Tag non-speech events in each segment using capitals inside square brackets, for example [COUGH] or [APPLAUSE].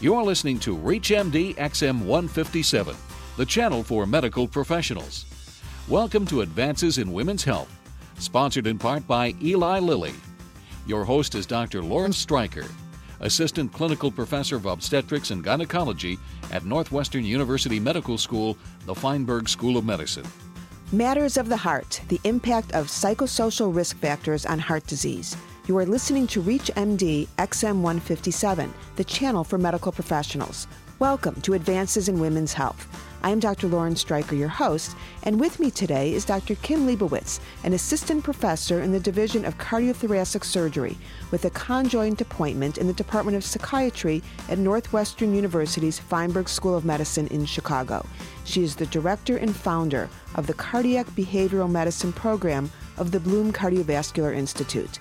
You're listening to ReachMD XM 157, the channel for medical professionals. Welcome to Advances in Women's Health, sponsored in part by Eli Lilly. Your host is Dr. Lauren Streicher, Assistant Clinical Professor of Obstetrics and Gynecology at Northwestern University Medical School, the Feinberg School of Medicine. Matters of the Heart The Impact of Psychosocial Risk Factors on Heart Disease. You are listening to ReachMD XM 157, the channel for medical professionals. Welcome to Advances in Women's Health. I am Dr. Lauren Streicher, your host, and with me today is Dr. Kim Leibowitz, an assistant professor in the Division of Cardiothoracic Surgery with a conjoint appointment in the Department of Psychiatry at Northwestern University's Feinberg School of Medicine in Chicago. She is the director and founder of the Cardiac Behavioral Medicine program of the Bluhm Cardiovascular Institute.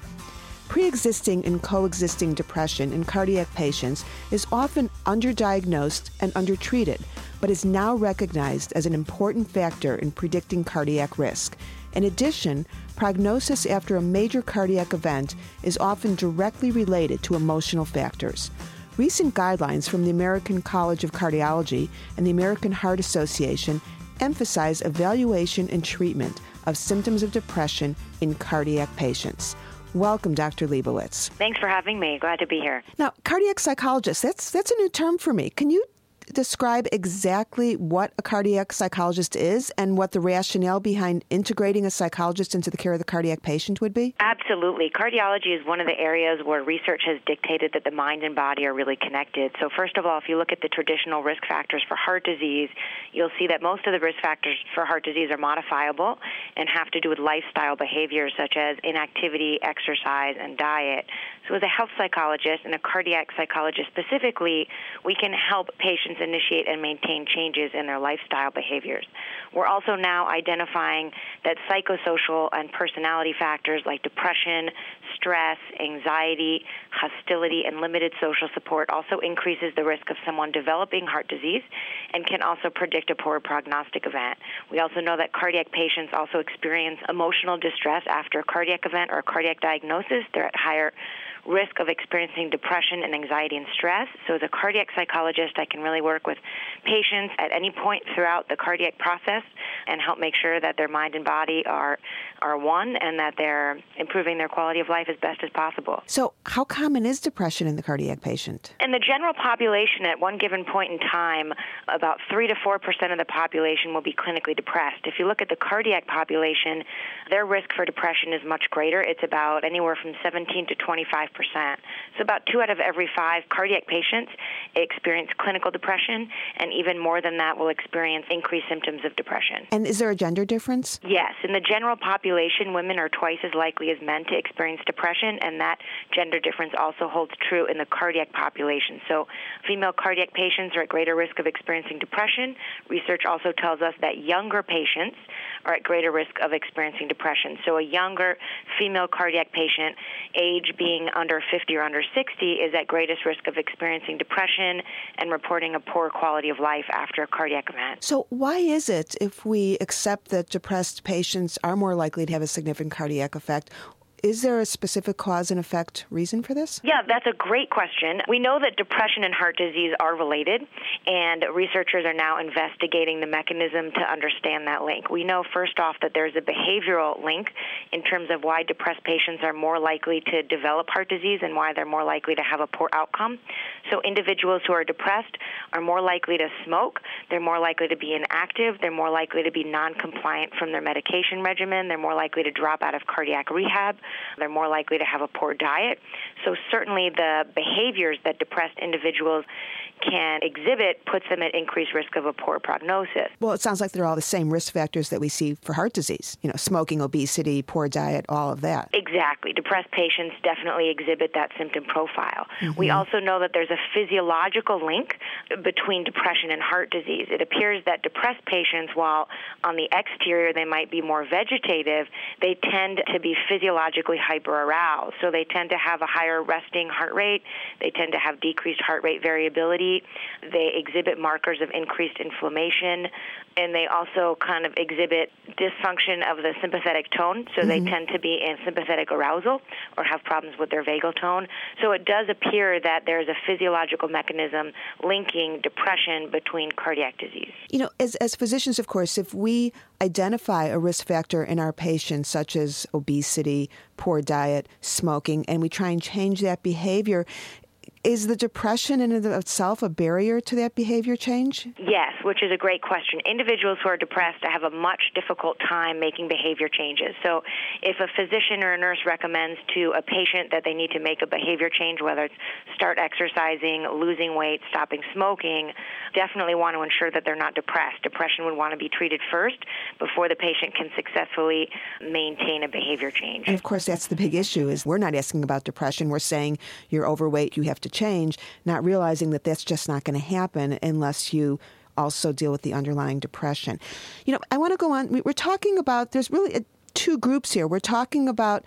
Pre existing and coexisting depression in cardiac patients is often underdiagnosed and undertreated, but is now recognized as an important factor in predicting cardiac risk. In addition, prognosis after a major cardiac event is often directly related to emotional factors. Recent guidelines from the American College of Cardiology and the American Heart Association emphasize evaluation and treatment of symptoms of depression in cardiac patients. Welcome, Dr. Leibowitz. Thanks for having me. Glad to be here. Now, cardiac psychologist, that's that's a new term for me. Can you describe exactly what a cardiac psychologist is and what the rationale behind integrating a psychologist into the care of the cardiac patient would be? Absolutely. Cardiology is one of the areas where research has dictated that the mind and body are really connected. So, first of all, if you look at the traditional risk factors for heart disease, you'll see that most of the risk factors for heart disease are modifiable and have to do with lifestyle behaviors such as inactivity, exercise, and diet. So, as a health psychologist and a cardiac psychologist specifically, we can help patients initiate and maintain changes in their lifestyle behaviors. We're also now identifying that psychosocial and personality factors like depression, stress, anxiety, hostility, and limited social support also increases the risk of someone developing heart disease and can also predict a poor prognostic event. We also know that cardiac patients also experience emotional distress after a cardiac event or a cardiac diagnosis. They're at higher risk of experiencing depression and anxiety and stress. So, as a cardiac psychologist, I can really work with patients at any point throughout the cardiac process and help make sure that their mind and body are are one and that they're improving their quality of life as best as possible. So, how common is depression in the cardiac patient? In the general population, at one given point in time, about 3 to 4 percent of the population will be clinically depressed. If you look at the cardiac population, their risk for depression is much greater. It's about anywhere from 17 to 25 percent. So, about two out of every five cardiac patients experience clinical depression, and even more than that will experience increased symptoms of depression. And is there a gender difference? Yes. In the general population, women are twice as likely as men to experience depression, and that gender difference also holds true in the cardiac population. So, female cardiac patients are at greater risk of experiencing depression. Research also tells us that younger patients are at greater risk of experiencing depression. So, a younger female cardiac patient, age being under 50 or under 60, is at greatest risk of experiencing depression and reporting a poor quality of life after a cardiac event. So, why is it if we accept that depressed patients are more likely to have a significant cardiac effect? Is there a specific cause and effect reason for this? Yeah, that's a great question. We know that depression and heart disease are related, and researchers are now investigating the mechanism to understand that link. We know, first off, that there's a behavioral link in terms of why depressed patients are more likely to develop heart disease and why they're more likely to have a poor outcome. So, individuals who are depressed are more likely to smoke, they're more likely to be inactive, they're more likely to be non compliant from their medication regimen, they're more likely to drop out of cardiac rehab. They're more likely to have a poor diet. So, certainly, the behaviors that depressed individuals can exhibit puts them at increased risk of a poor prognosis. Well, it sounds like they're all the same risk factors that we see for heart disease. You know, smoking, obesity, poor diet, all of that. Exactly. Depressed patients definitely exhibit that symptom profile. Mm-hmm. We also know that there's a physiological link between depression and heart disease. It appears that depressed patients, while on the exterior they might be more vegetative, they tend to be physiologically hyperaroused. So they tend to have a higher resting heart rate, they tend to have decreased heart rate variability, they exhibit markers of increased inflammation, and they also kind of exhibit dysfunction of the sympathetic tone. So mm-hmm. they tend to be in sympathetic arousal or have problems with their vagal tone. So it does appear that there's a physiological mechanism linking depression between cardiac disease. You know, as, as physicians, of course, if we identify a risk factor in our patients, such as obesity, poor diet, smoking, and we try and change that behavior, is the depression in itself a barrier to that behavior change? Yes, which is a great question. Individuals who are depressed have a much difficult time making behavior changes. So, if a physician or a nurse recommends to a patient that they need to make a behavior change, whether it's start exercising, losing weight, stopping smoking, definitely want to ensure that they're not depressed. Depression would want to be treated first before the patient can successfully maintain a behavior change. And of course, that's the big issue is we're not asking about depression. We're saying you're overweight, you have to change, not realizing that that's just not going to happen unless you also deal with the underlying depression. You know, I want to go on. We're talking about there's really uh, two groups here. We're talking about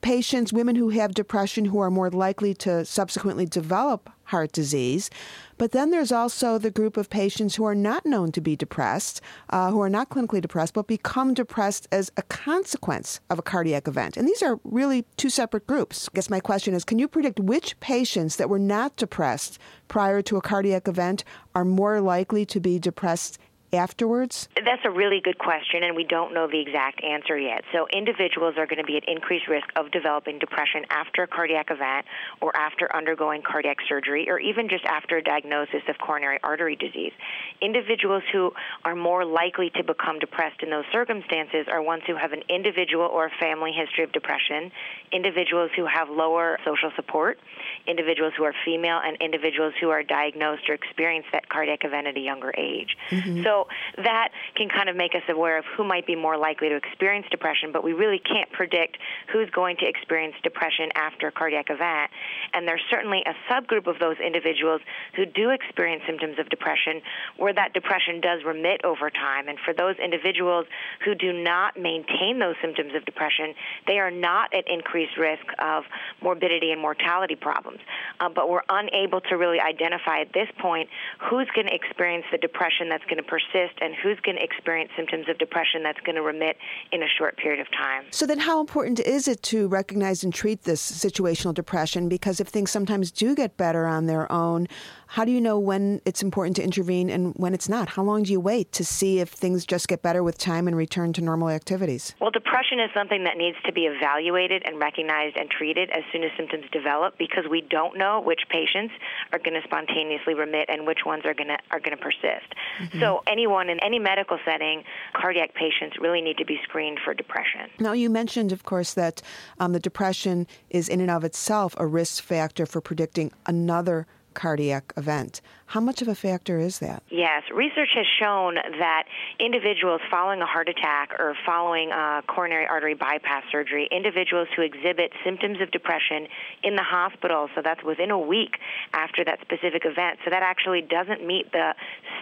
patients, women who have depression, who are more likely to subsequently develop heart disease. But then there's also the group of patients who are not known to be depressed, uh, who are not clinically depressed, but become depressed as a consequence of a cardiac event. And these are really two separate groups. I guess my question is can you predict which patients that were not depressed prior to a cardiac event are more likely to be depressed afterwards? That's a really good question, and we don't know the exact answer yet. So, individuals are going to be at increased risk of developing depression after a cardiac event or after undergoing cardiac surgery or even just after a diagnosis of coronary artery disease. Individuals who are more likely to become depressed in those circumstances are ones who have an individual or family history of depression, individuals who have lower social support, individuals who are female, and individuals who are diagnosed or experience that cardiac event at a younger age. Mm-hmm. So, that can kind of make us aware of who might be more likely to experience depression, but we really can't predict who's going to experience depression after a cardiac event. And there's certainly a subgroup of those individuals who do experience symptoms of depression where that depression does remit over time. And for those individuals who do not maintain those symptoms of depression, they are not at increased risk of morbidity and mortality problems. Uh, but we're unable to really identify at this point who's going to experience the depression that's going to persist persist and who's going to experience symptoms of depression that's going to remit in a short period of time. So, then how important is it to recognize and treat this situational depression? Because if things sometimes do get better on their own, how do you know when it's important to intervene and when it's not? How long do you wait to see if things just get better with time and return to normal activities? Well, depression is something that needs to be evaluated and recognized and treated as soon as symptoms develop because we don't know which patients are going to spontaneously remit and which ones are going to are going to persist. Mm-hmm. So, anyone in any medical setting, cardiac patients really need to be screened for depression. Now, you mentioned, of course, that um, the depression is in and of itself a risk factor for predicting another cardiac event. How much of a factor is that? Yes, research has shown that individuals following a heart attack or following a coronary artery bypass surgery, individuals who exhibit symptoms of depression in the hospital, so that's within a week after that specific event, so that actually doesn't meet the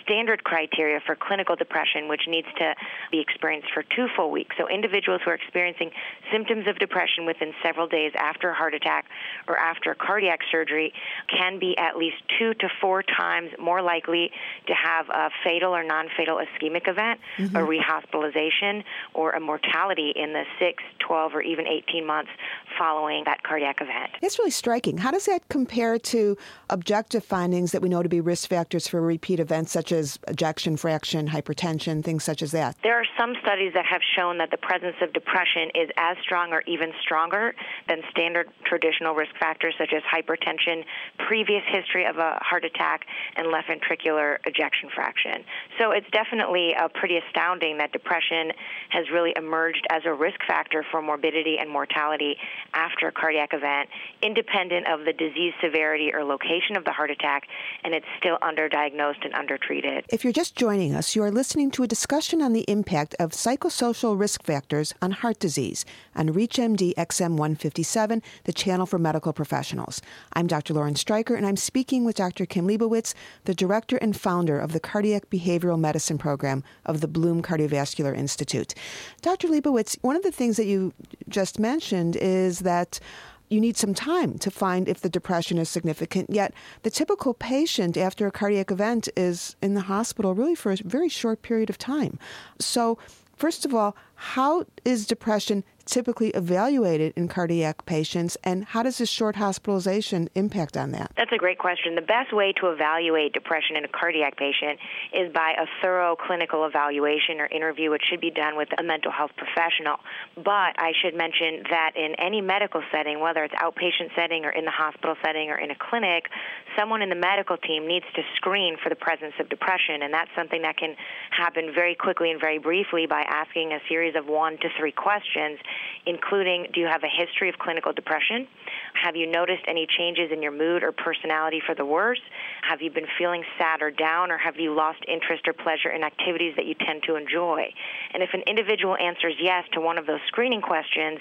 standard criteria for clinical depression, which needs to be experienced for two full weeks. So individuals who are experiencing symptoms of depression within several days after a heart attack or after cardiac surgery can be at least two to four times more likely to have a fatal or non-fatal ischemic event, mm-hmm. a rehospitalization, or a mortality in the 6, 12, or even 18 months following that cardiac event. It's really striking. How does that compare to objective findings that we know to be risk factors for repeat events such as ejection fraction, hypertension, things such as that? There are some studies that have shown that the presence of depression is as strong or even stronger than standard traditional risk factors such as hypertension, previous history of a heart attack, and left ventricular ejection fraction. So it's definitely uh, pretty astounding that depression has really emerged as a risk factor for morbidity and mortality after a cardiac event, independent of the disease severity or location of the heart attack, and it's still underdiagnosed and undertreated. If you're just joining us, you are listening to a discussion on the impact of psychosocial risk factors on heart disease on ReachMD XM 157, the channel for medical professionals. I'm Dr. Lauren Streicher, and I'm speaking speaking with Dr. Kim Leibowitz, the director and founder of the Cardiac Behavioral Medicine Program of the Bluhm Cardiovascular Institute. Dr. Leibowitz, one of the things that you just mentioned is that you need some time to find if the depression is significant. Yet, the typical patient after a cardiac event is in the hospital really for a very short period of time. So, first of all, how is depression typically evaluated in cardiac patients, and how does this short hospitalization impact on that? That's a great question. The best way to evaluate depression in a cardiac patient is by a thorough clinical evaluation or interview, which should be done with a mental health professional. But I should mention that in any medical setting, whether it's outpatient setting or in the hospital setting or in a clinic, someone in the medical team needs to screen for the presence of depression, and that's something that can happen very quickly and very briefly by asking a series of one to three questions including do you have a history of clinical depression? Have you noticed any changes in your mood or personality for the worse? Have you been feeling sad or down, or have you lost interest or pleasure in activities that you tend to enjoy? And if an individual answers yes to one of those screening questions,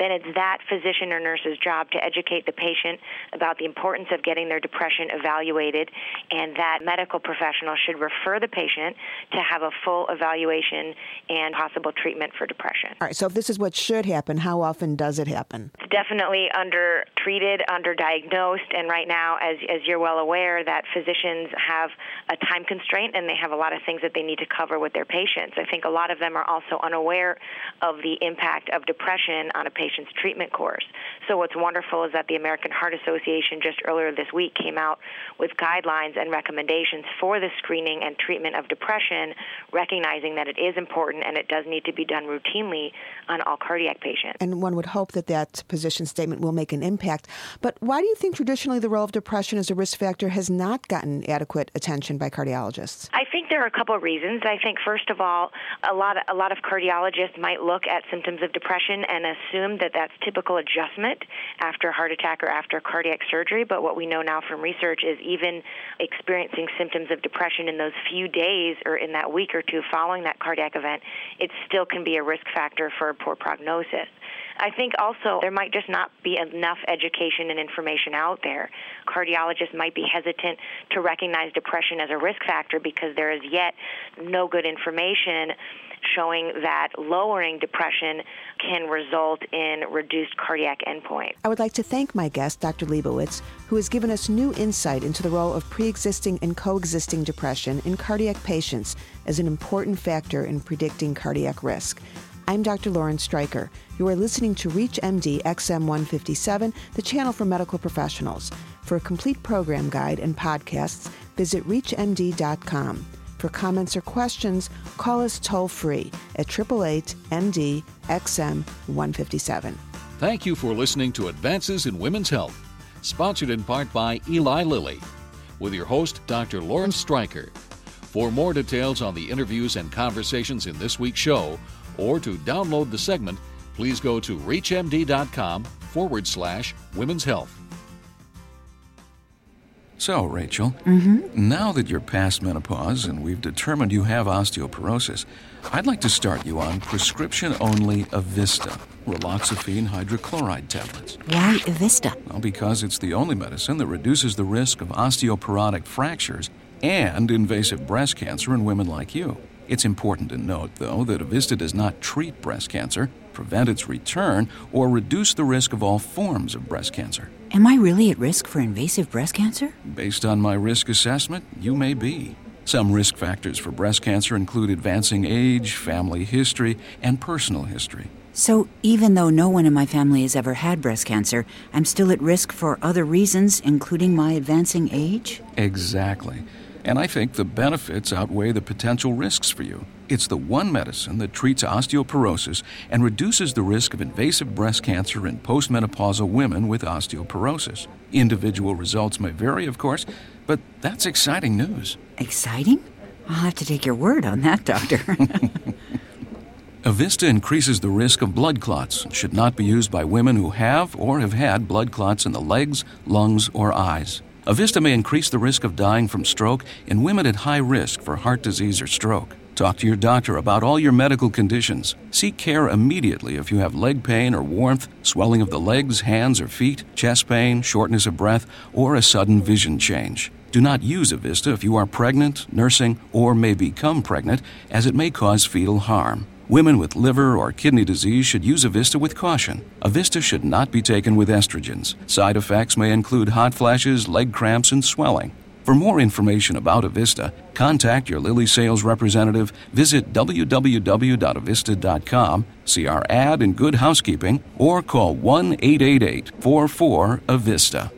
then it's that physician or nurse's job to educate the patient about the importance of getting their depression evaluated, and that medical professional should refer the patient to have a full evaluation and possible treatment for depression. All right, so if this is what should happen, how often does it happen? It's definitely under treated, underdiagnosed, and right now, as, as you're well aware, that physicians have a time constraint and they have a lot of things that they need to cover with their patients. I think a lot of them are also unaware of the impact of depression on a patient's treatment course. So, what's wonderful is that the American Heart Association just earlier this week came out with guidelines and recommendations for the screening and treatment of depression, recognizing that it is important and it does need to be done routinely on all cardiac patients. And one would hope that that position statement will make an impact impact. But why do you think traditionally the role of depression as a risk factor has not gotten adequate attention by cardiologists? I think there are a couple of reasons. I think first of all, a lot of, a lot of cardiologists might look at symptoms of depression and assume that that's typical adjustment after a heart attack or after cardiac surgery. But what we know now from research is even experiencing symptoms of depression in those few days or in that week or two following that cardiac event, it still can be a risk factor for poor prognosis. I think also there might just not be enough education and information out there. Cardiologists might be hesitant to recognize depression as a risk factor because there is yet no good information showing that lowering depression can result in reduced cardiac endpoint. I would like to thank my guest, Dr. Leibowitz, who has given us new insight into the role of pre existing and coexisting depression in cardiac patients as an important factor in predicting cardiac risk. I'm Dr. Lauren Streicher. You are listening to ReachMD XM 157, the channel for medical professionals. For a complete program guide and podcasts, visit ReachMD.com. For comments or questions, call us toll free at 888 MD XM 157. Thank you for listening to Advances in Women's Health, sponsored in part by Eli Lilly, with your host, Dr. Lauren Streicher. For more details on the interviews and conversations in this week's show, or to download the segment, please go to reachmd.com forward slash women's health. So, Rachel, mm-hmm. now that you're past menopause and we've determined you have osteoporosis, I'd like to start you on prescription only Evista, raloxifene hydrochloride tablets. Why Evista? Well, because it's the only medicine that reduces the risk of osteoporotic fractures and invasive breast cancer in women like you. It's important to note, though, that Evista does not treat breast cancer, prevent its return, or reduce the risk of all forms of breast cancer. Am I really at risk for invasive breast cancer? Based on my risk assessment, you may be. Some risk factors for breast cancer include advancing age, family history, and personal history. So, even though no one in my family has ever had breast cancer, I'm still at risk for other reasons, including my advancing age? Exactly. And I think the benefits outweigh the potential risks for you. It's the one medicine that treats osteoporosis and reduces the risk of invasive breast cancer in postmenopausal women with osteoporosis. Individual results may vary, of course, but that's exciting news. Exciting? I'll have to take your word on that, doctor. [LAUGHS] Evista increases the risk of blood clots and should not be used by women who have or have had blood clots in the legs, lungs, or eyes. Evista may increase the risk of dying from stroke in women at high risk for heart disease or stroke. Talk to your doctor about all your medical conditions. Seek care immediately if you have leg pain or warmth, swelling of the legs, hands, or feet, chest pain, shortness of breath, or a sudden vision change. Do not use Evista if you are pregnant, nursing, or may become pregnant, as it may cause fetal harm. Women with liver or kidney disease should use Evista with caution. Evista should not be taken with estrogens. Side effects may include hot flashes, leg cramps, and swelling. For more information about Evista, contact your Lilly sales representative, visit www.evista.com, see our ad in Good Housekeeping, or call 1 888 44 Evista.